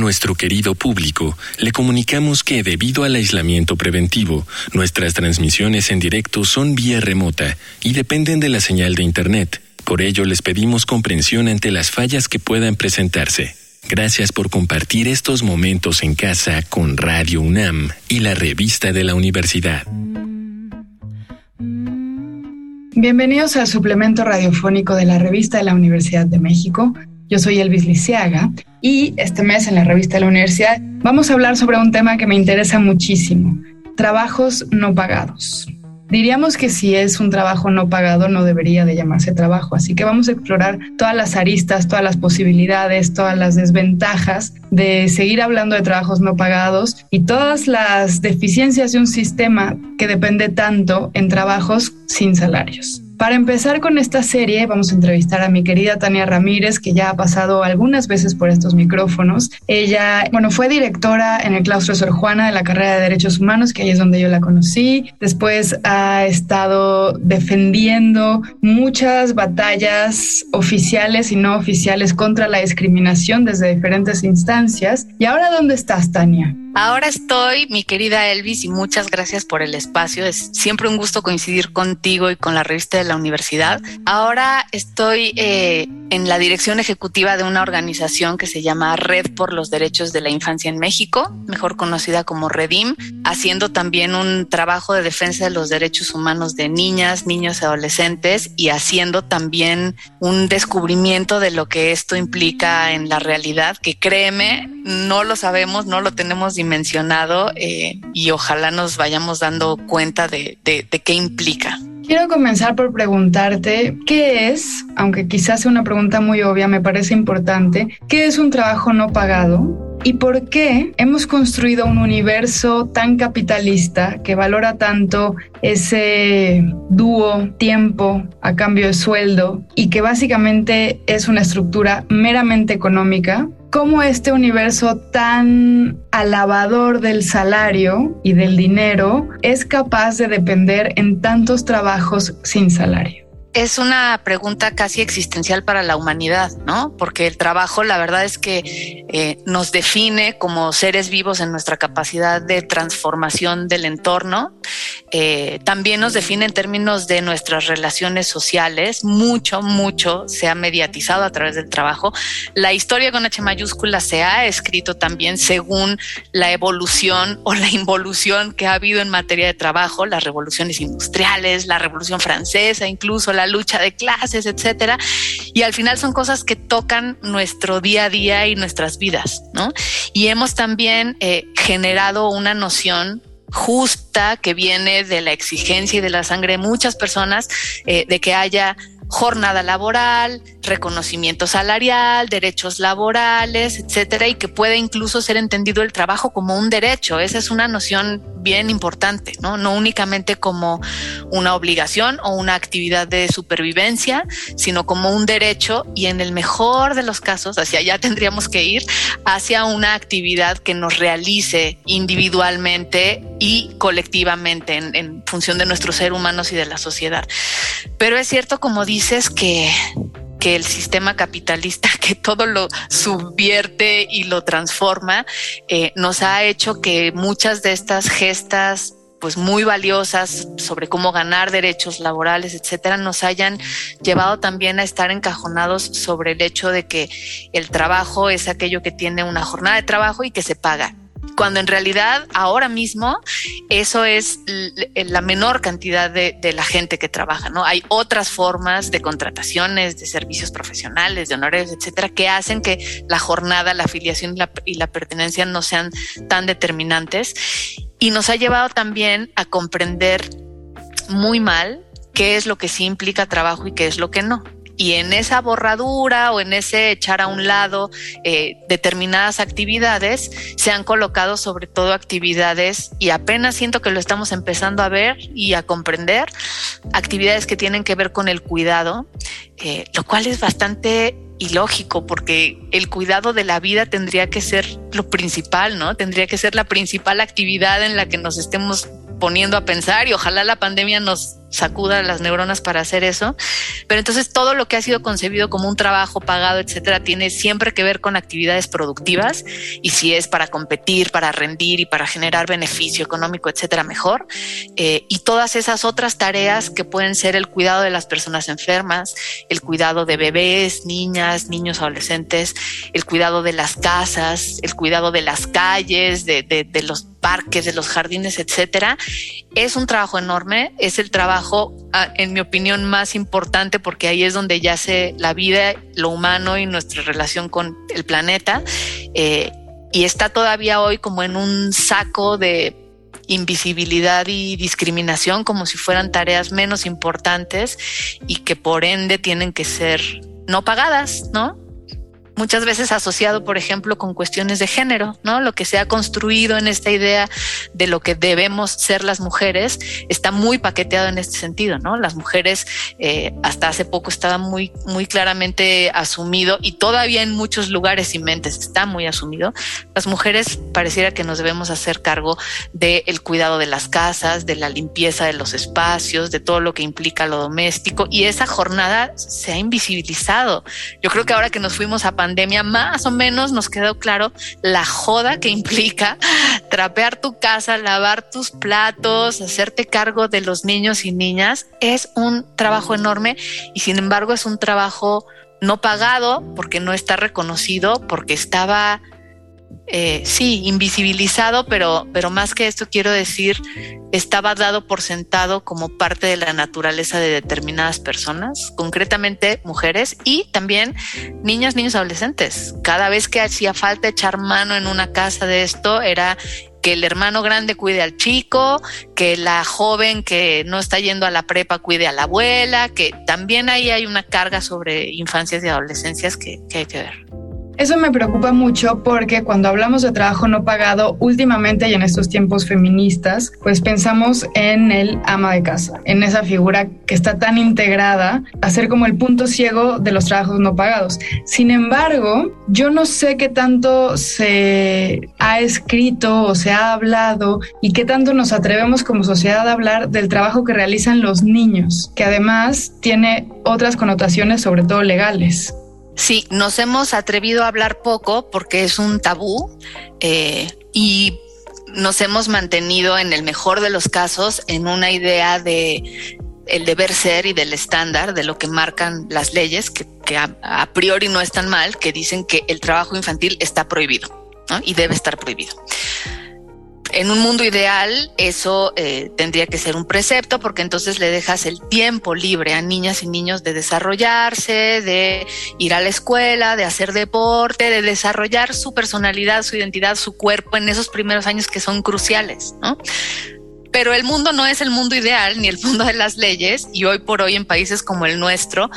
nuestro querido público, le comunicamos que debido al aislamiento preventivo, nuestras transmisiones en directo son vía remota y dependen de la señal de Internet. Por ello les pedimos comprensión ante las fallas que puedan presentarse. Gracias por compartir estos momentos en casa con Radio UNAM y la revista de la universidad. Bienvenidos al suplemento radiofónico de la revista de la Universidad de México. Yo soy Elvis Liceaga y este mes en la revista de la universidad vamos a hablar sobre un tema que me interesa muchísimo, trabajos no pagados. Diríamos que si es un trabajo no pagado no debería de llamarse trabajo, así que vamos a explorar todas las aristas, todas las posibilidades, todas las desventajas de seguir hablando de trabajos no pagados y todas las deficiencias de un sistema que depende tanto en trabajos sin salarios. Para empezar con esta serie, vamos a entrevistar a mi querida Tania Ramírez, que ya ha pasado algunas veces por estos micrófonos. Ella, bueno, fue directora en el claustro Sor Juana de la carrera de Derechos Humanos, que ahí es donde yo la conocí. Después ha estado defendiendo muchas batallas oficiales y no oficiales contra la discriminación desde diferentes instancias. ¿Y ahora dónde estás, Tania? Ahora estoy, mi querida Elvis, y muchas gracias por el espacio. Es siempre un gusto coincidir contigo y con la revista de la universidad. Ahora estoy eh, en la dirección ejecutiva de una organización que se llama Red por los Derechos de la Infancia en México, mejor conocida como Redim, haciendo también un trabajo de defensa de los derechos humanos de niñas, niños y adolescentes y haciendo también un descubrimiento de lo que esto implica en la realidad, que créeme, no lo sabemos, no lo tenemos eh, y ojalá nos vayamos dando cuenta de, de qué implica. Quiero comenzar por preguntarte qué es, aunque quizás sea una pregunta muy obvia, me parece importante, ¿qué es un trabajo no pagado? ¿Y por qué hemos construido un universo tan capitalista que valora tanto ese dúo tiempo a cambio de sueldo y que básicamente es una estructura meramente económica cómo este universo tan alabador del salario y del dinero es capaz de depender en tantos trabajos sin salario es una pregunta casi existencial para la humanidad, ¿no? Porque el trabajo, la verdad es que eh, nos define como seres vivos en nuestra capacidad de transformación del entorno. Eh, también nos define en términos de nuestras relaciones sociales. Mucho, mucho se ha mediatizado a través del trabajo. La historia con H mayúscula se ha escrito también según la evolución o la involución que ha habido en materia de trabajo, las revoluciones industriales, la revolución francesa, incluso la lucha de clases, etcétera. Y al final son cosas que tocan nuestro día a día y nuestras vidas, ¿no? Y hemos también eh, generado una noción justa que viene de la exigencia y de la sangre de muchas personas eh, de que haya jornada laboral, reconocimiento salarial, derechos laborales, etcétera, y que puede incluso ser entendido el trabajo como un derecho. Esa es una noción bien importante, ¿no? No únicamente como una obligación o una actividad de supervivencia, sino como un derecho y en el mejor de los casos, hacia allá tendríamos que ir, hacia una actividad que nos realice individualmente y colectivamente en, en función de nuestros seres humanos y de la sociedad. Pero es cierto, como dices, que que el sistema capitalista que todo lo subvierte y lo transforma, eh, nos ha hecho que muchas de estas gestas pues muy valiosas sobre cómo ganar derechos laborales, etcétera, nos hayan llevado también a estar encajonados sobre el hecho de que el trabajo es aquello que tiene una jornada de trabajo y que se paga cuando en realidad ahora mismo eso es la menor cantidad de, la gente que trabaja, ¿no? Hay otras formas de contrataciones, de servicios profesionales, de honores, etcétera, que hacen que la jornada, la afiliación y la, y la pertenencia no sean tan determinantes y nos ha llevado también a comprender muy mal qué es lo que sí implica trabajo y qué es lo que no y en esa borradura o en ese echar a un lado eh, determinadas actividades se han colocado sobre todo actividades y apenas siento que lo estamos empezando a ver y a comprender actividades que tienen que ver con el cuidado, eh, lo cual es bastante ilógico porque el cuidado de la vida tendría que ser lo principal, ¿no? Tendría que ser la principal actividad en la que nos estemos poniendo a pensar y ojalá la pandemia nos sacuda las neuronas para hacer eso. Pero entonces todo lo que ha sido concebido como un trabajo pagado, etcétera, tiene siempre que ver con actividades productivas y si es para competir, para rendir y para generar beneficio económico, etcétera, mejor. Eh, y todas esas otras tareas que pueden ser el cuidado de las personas enfermas, el cuidado de bebés, niñas, niños, adolescentes, el cuidado de las casas, el cuidado de las calles, de, de los parques, de los jardines, etcétera, es un trabajo enorme, es el trabajo, ah, en mi opinión, más importante porque ahí es donde yace la vida, lo humano y nuestra relación con el planeta. Eh, y está todavía hoy como en un saco de invisibilidad y discriminación como si fueran tareas menos importantes y que por ende tienen que ser no pagadas, ¿no? Muchas veces asociado, por ejemplo, con cuestiones de género, ¿no? Lo que se ha construido en esta idea de lo que debemos ser las mujeres está muy paqueteado en este sentido, ¿no? Las mujeres eh, hasta hace poco estaba muy, muy claramente asumido y todavía en muchos lugares y mentes está muy asumido. Las mujeres pareciera que nos debemos hacer cargo del cuidado de las casas, de la limpieza de los espacios, de todo lo que implica lo doméstico y esa jornada se ha invisibilizado. Yo creo que ahora que nos fuimos a pandemia, más o menos nos quedó claro la joda que implica trapear tu casa, lavar tus platos, hacerte cargo de los niños y niñas. Es un trabajo enorme y sin embargo es un trabajo no pagado porque no está reconocido, porque estaba eh, sí, invisibilizado, pero, pero más que esto quiero decir, estaba dado por sentado como parte de la naturaleza de determinadas personas, concretamente mujeres y también niñas, niños, adolescentes. Cada vez que hacía falta echar mano en una casa de esto, era que el hermano grande cuide al chico, que la joven que no está yendo a la prepa cuide a la abuela, que también ahí hay una carga sobre infancias y adolescencias que hay que ver. Eso me preocupa mucho porque cuando hablamos de trabajo no pagado, últimamente y en estos tiempos feministas, pues pensamos en el ama de casa, en esa figura que está tan integrada a ser como el punto ciego de los trabajos no pagados. Sin embargo, yo no sé qué tanto se ha escrito o se ha hablado y qué tanto nos atrevemos como sociedad a hablar del trabajo que realizan los niños, que además tiene otras connotaciones, sobre todo legales. Sí, nos hemos atrevido a hablar poco porque es un tabú eh, y nos hemos mantenido en el mejor de los casos en una idea de el deber ser y del estándar de lo que marcan las leyes que, a, priori no están mal, que dicen que el trabajo infantil está prohibido y debe estar prohibido en un mundo ideal eso eh, tendría que ser un precepto porque entonces le dejas el tiempo libre a niñas y niños de desarrollarse, de ir a la escuela, de hacer deporte, de desarrollar su personalidad, su identidad, su cuerpo en esos primeros años que son cruciales, ¿no? Pero el mundo no es el mundo ideal ni el mundo de las leyes y hoy por hoy en países como el nuestro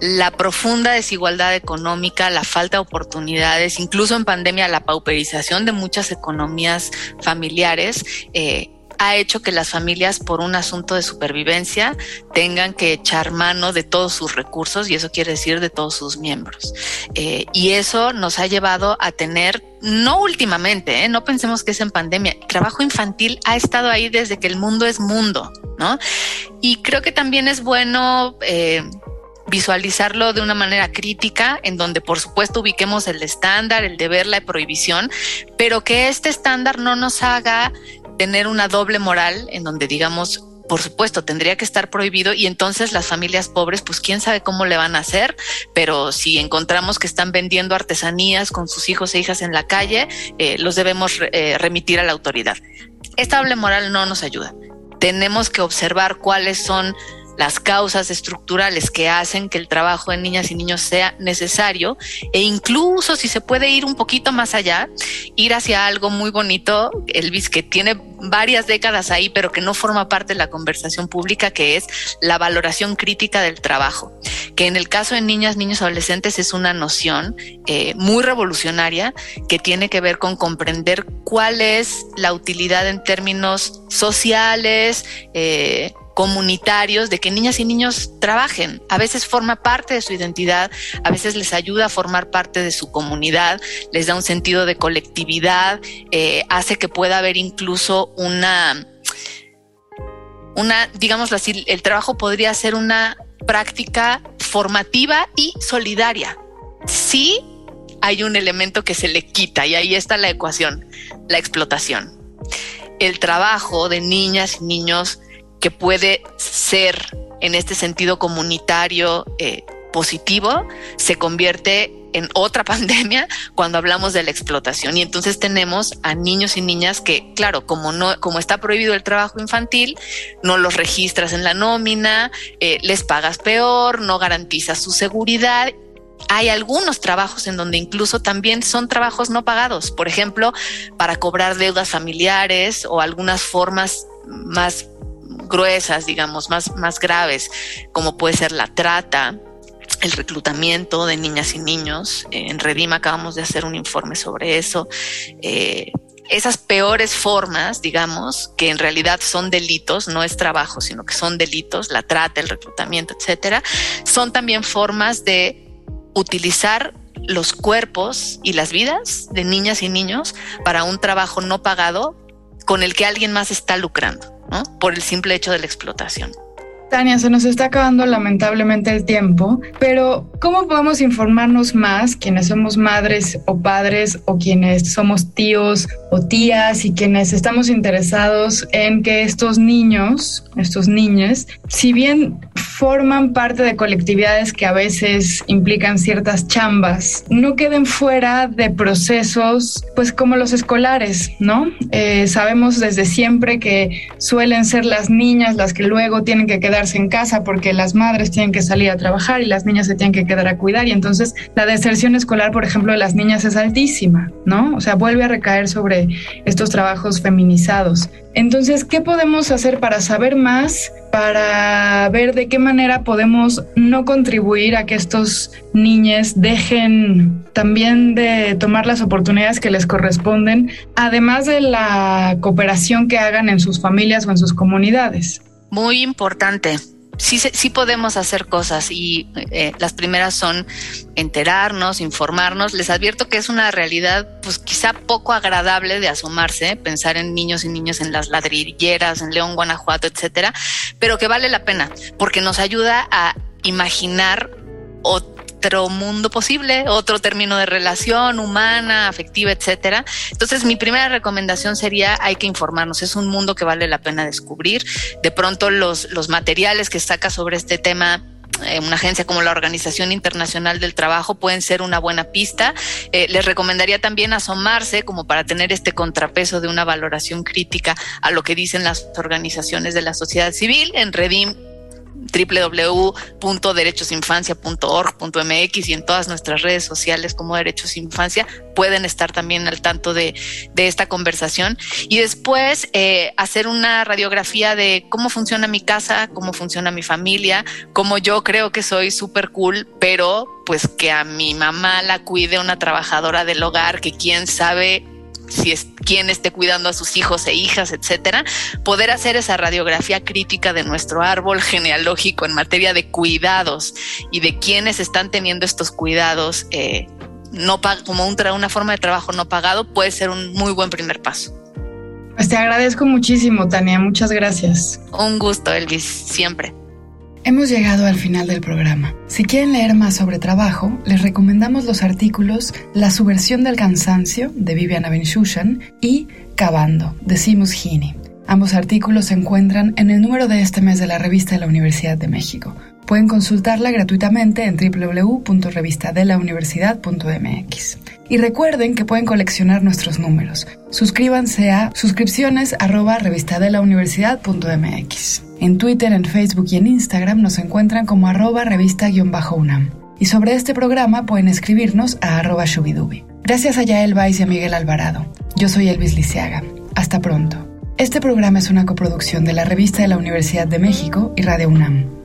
la profunda desigualdad económica, la falta de oportunidades, incluso en pandemia la pauperización de muchas economías familiares, eh, ha hecho que las familias, por un asunto de supervivencia, tengan que echar mano de todos sus recursos y eso quiere decir de todos sus miembros. Eh, y eso nos ha llevado a tener, no últimamente, eh, no pensemos que es en pandemia, trabajo infantil ha estado ahí desde que el mundo es mundo, ¿no? Y creo que también es bueno visualizarlo de una manera crítica, en donde por supuesto ubiquemos el estándar, el deber, la prohibición, pero que este estándar no nos haga tener una doble moral en donde digamos, por supuesto, tendría que estar prohibido y entonces las familias pobres, pues quién sabe cómo le van a hacer, pero si encontramos que están vendiendo artesanías con sus hijos e hijas en la calle, eh, los debemos eh, remitir a la autoridad. Esta doble moral no nos ayuda. Tenemos que observar cuáles son las causas estructurales que hacen que el trabajo de niñas y niños sea necesario e incluso si se puede ir un poquito más allá, ir hacia algo muy bonito, Elvis, que tiene varias décadas ahí, pero que no forma parte de la conversación pública, que es la valoración crítica del trabajo, que en el caso de niñas, niños, adolescentes es una noción eh, muy revolucionaria que tiene que ver con comprender cuál es la utilidad en términos sociales, eh, comunitarios de que niñas y niños trabajen. A veces forma parte de su identidad, a veces les ayuda a formar parte de su comunidad, les da un sentido de colectividad, eh, hace que pueda haber incluso una una, digamos así, el trabajo podría ser una práctica formativa y solidaria. Sí hay un elemento que se le quita y ahí está la ecuación, la explotación. El trabajo de niñas y niños que puede ser en este sentido comunitario eh, positivo se convierte en otra pandemia cuando hablamos de la explotación. Y entonces tenemos a niños y niñas que, claro, como no, como está prohibido el trabajo infantil, no los registras en la nómina, eh, les pagas peor, no garantizas su seguridad hay algunos trabajos en donde incluso también son trabajos no pagados, por ejemplo, para cobrar deudas familiares o algunas formas más gruesas, digamos, más, más graves, como puede ser la trata, el reclutamiento de niñas y niños. En Redim acabamos de hacer un informe sobre eso. Eh, esas peores formas, digamos, que en realidad son delitos, no es trabajo, sino que son delitos, la trata, el reclutamiento, etcétera, son también formas de utilizar los cuerpos y las vidas de niñas y niños para un trabajo no pagado con el que alguien más está lucrando, Por el simple hecho de la explotación. Tania, se nos está acabando lamentablemente el tiempo, pero ¿cómo podemos informarnos más quienes somos madres o padres o quienes somos tíos o tías y quienes estamos interesados en que estos niños, estos niños, si bien forman parte de colectividades que a veces implican ciertas chambas, no queden fuera de procesos pues como los escolares, ¿no? Eh, sabemos desde siempre que suelen ser las niñas las que luego tienen que quedar en casa porque las madres tienen que salir a trabajar y las niñas se tienen que quedar a cuidar y entonces la deserción escolar, por ejemplo, de las niñas es altísima, ¿no? O sea, vuelve a recaer sobre estos trabajos feminizados. Entonces, ¿qué podemos hacer para saber más, para ver de qué manera podemos no contribuir a que estos niños dejen también de tomar las oportunidades que les corresponden, además de la cooperación que hagan en sus familias o en sus comunidades? muy importante. Sí, sí podemos hacer cosas y eh, las primeras son enterarnos, informarnos. Les advierto que es una realidad pues quizá poco agradable de asomarse, pensar en niños y niños en las ladrilleras, en León, Guanajuato, etcétera, pero que vale la pena porque nos ayuda a imaginar o otro mundo posible, otro término de relación humana, afectiva, etcétera. Entonces, mi primera recomendación sería hay que informarnos. Es un mundo que vale la pena descubrir. De pronto, los, los materiales que saca sobre este tema eh, una agencia como la Organización Internacional del Trabajo pueden ser una buena pista. Eh, les recomendaría también asomarse como para tener este contrapeso de una valoración crítica a lo que dicen las organizaciones de la sociedad civil. En Redim www.derechosinfancia.org.mx y en todas nuestras redes sociales como Derechos Infancia pueden estar también al tanto de, esta conversación. Y después eh, hacer una radiografía de cómo funciona mi casa, cómo funciona mi familia, cómo yo creo que soy súper cool, pero pues que a mi mamá la cuide una trabajadora del hogar que quién sabe si es quien esté cuidando a sus hijos e hijas, etcétera, poder hacer esa radiografía crítica de nuestro árbol genealógico en materia de cuidados y de quienes están teniendo estos cuidados eh, no como una forma de trabajo no pagado puede ser un muy buen primer paso. Pues te agradezco muchísimo, Tania. Muchas gracias. Un gusto, Elvis, siempre. Hemos llegado al final del programa. Si quieren leer más sobre trabajo, les recomendamos los artículos La subversión del cansancio de Viviana Benchushan y Cavando de Simus Heaney. Ambos artículos se encuentran en el número de este mes de la revista de la Universidad de México. Pueden consultarla gratuitamente en www.revistadelauniversidad.mx. Y recuerden que pueden coleccionar nuestros números. Suscríbanse a suscripciones arroba revistadelauniversidad.mx. En Twitter, en Facebook y en Instagram nos encuentran como arroba revista-unam. Y sobre este programa pueden escribirnos a arroba shubidubi. Gracias a Yael Baiz y a Miguel Alvarado. Yo soy Elvis Liceaga. Hasta pronto. Este programa es una coproducción de la Revista de la Universidad de México y Radio UNAM.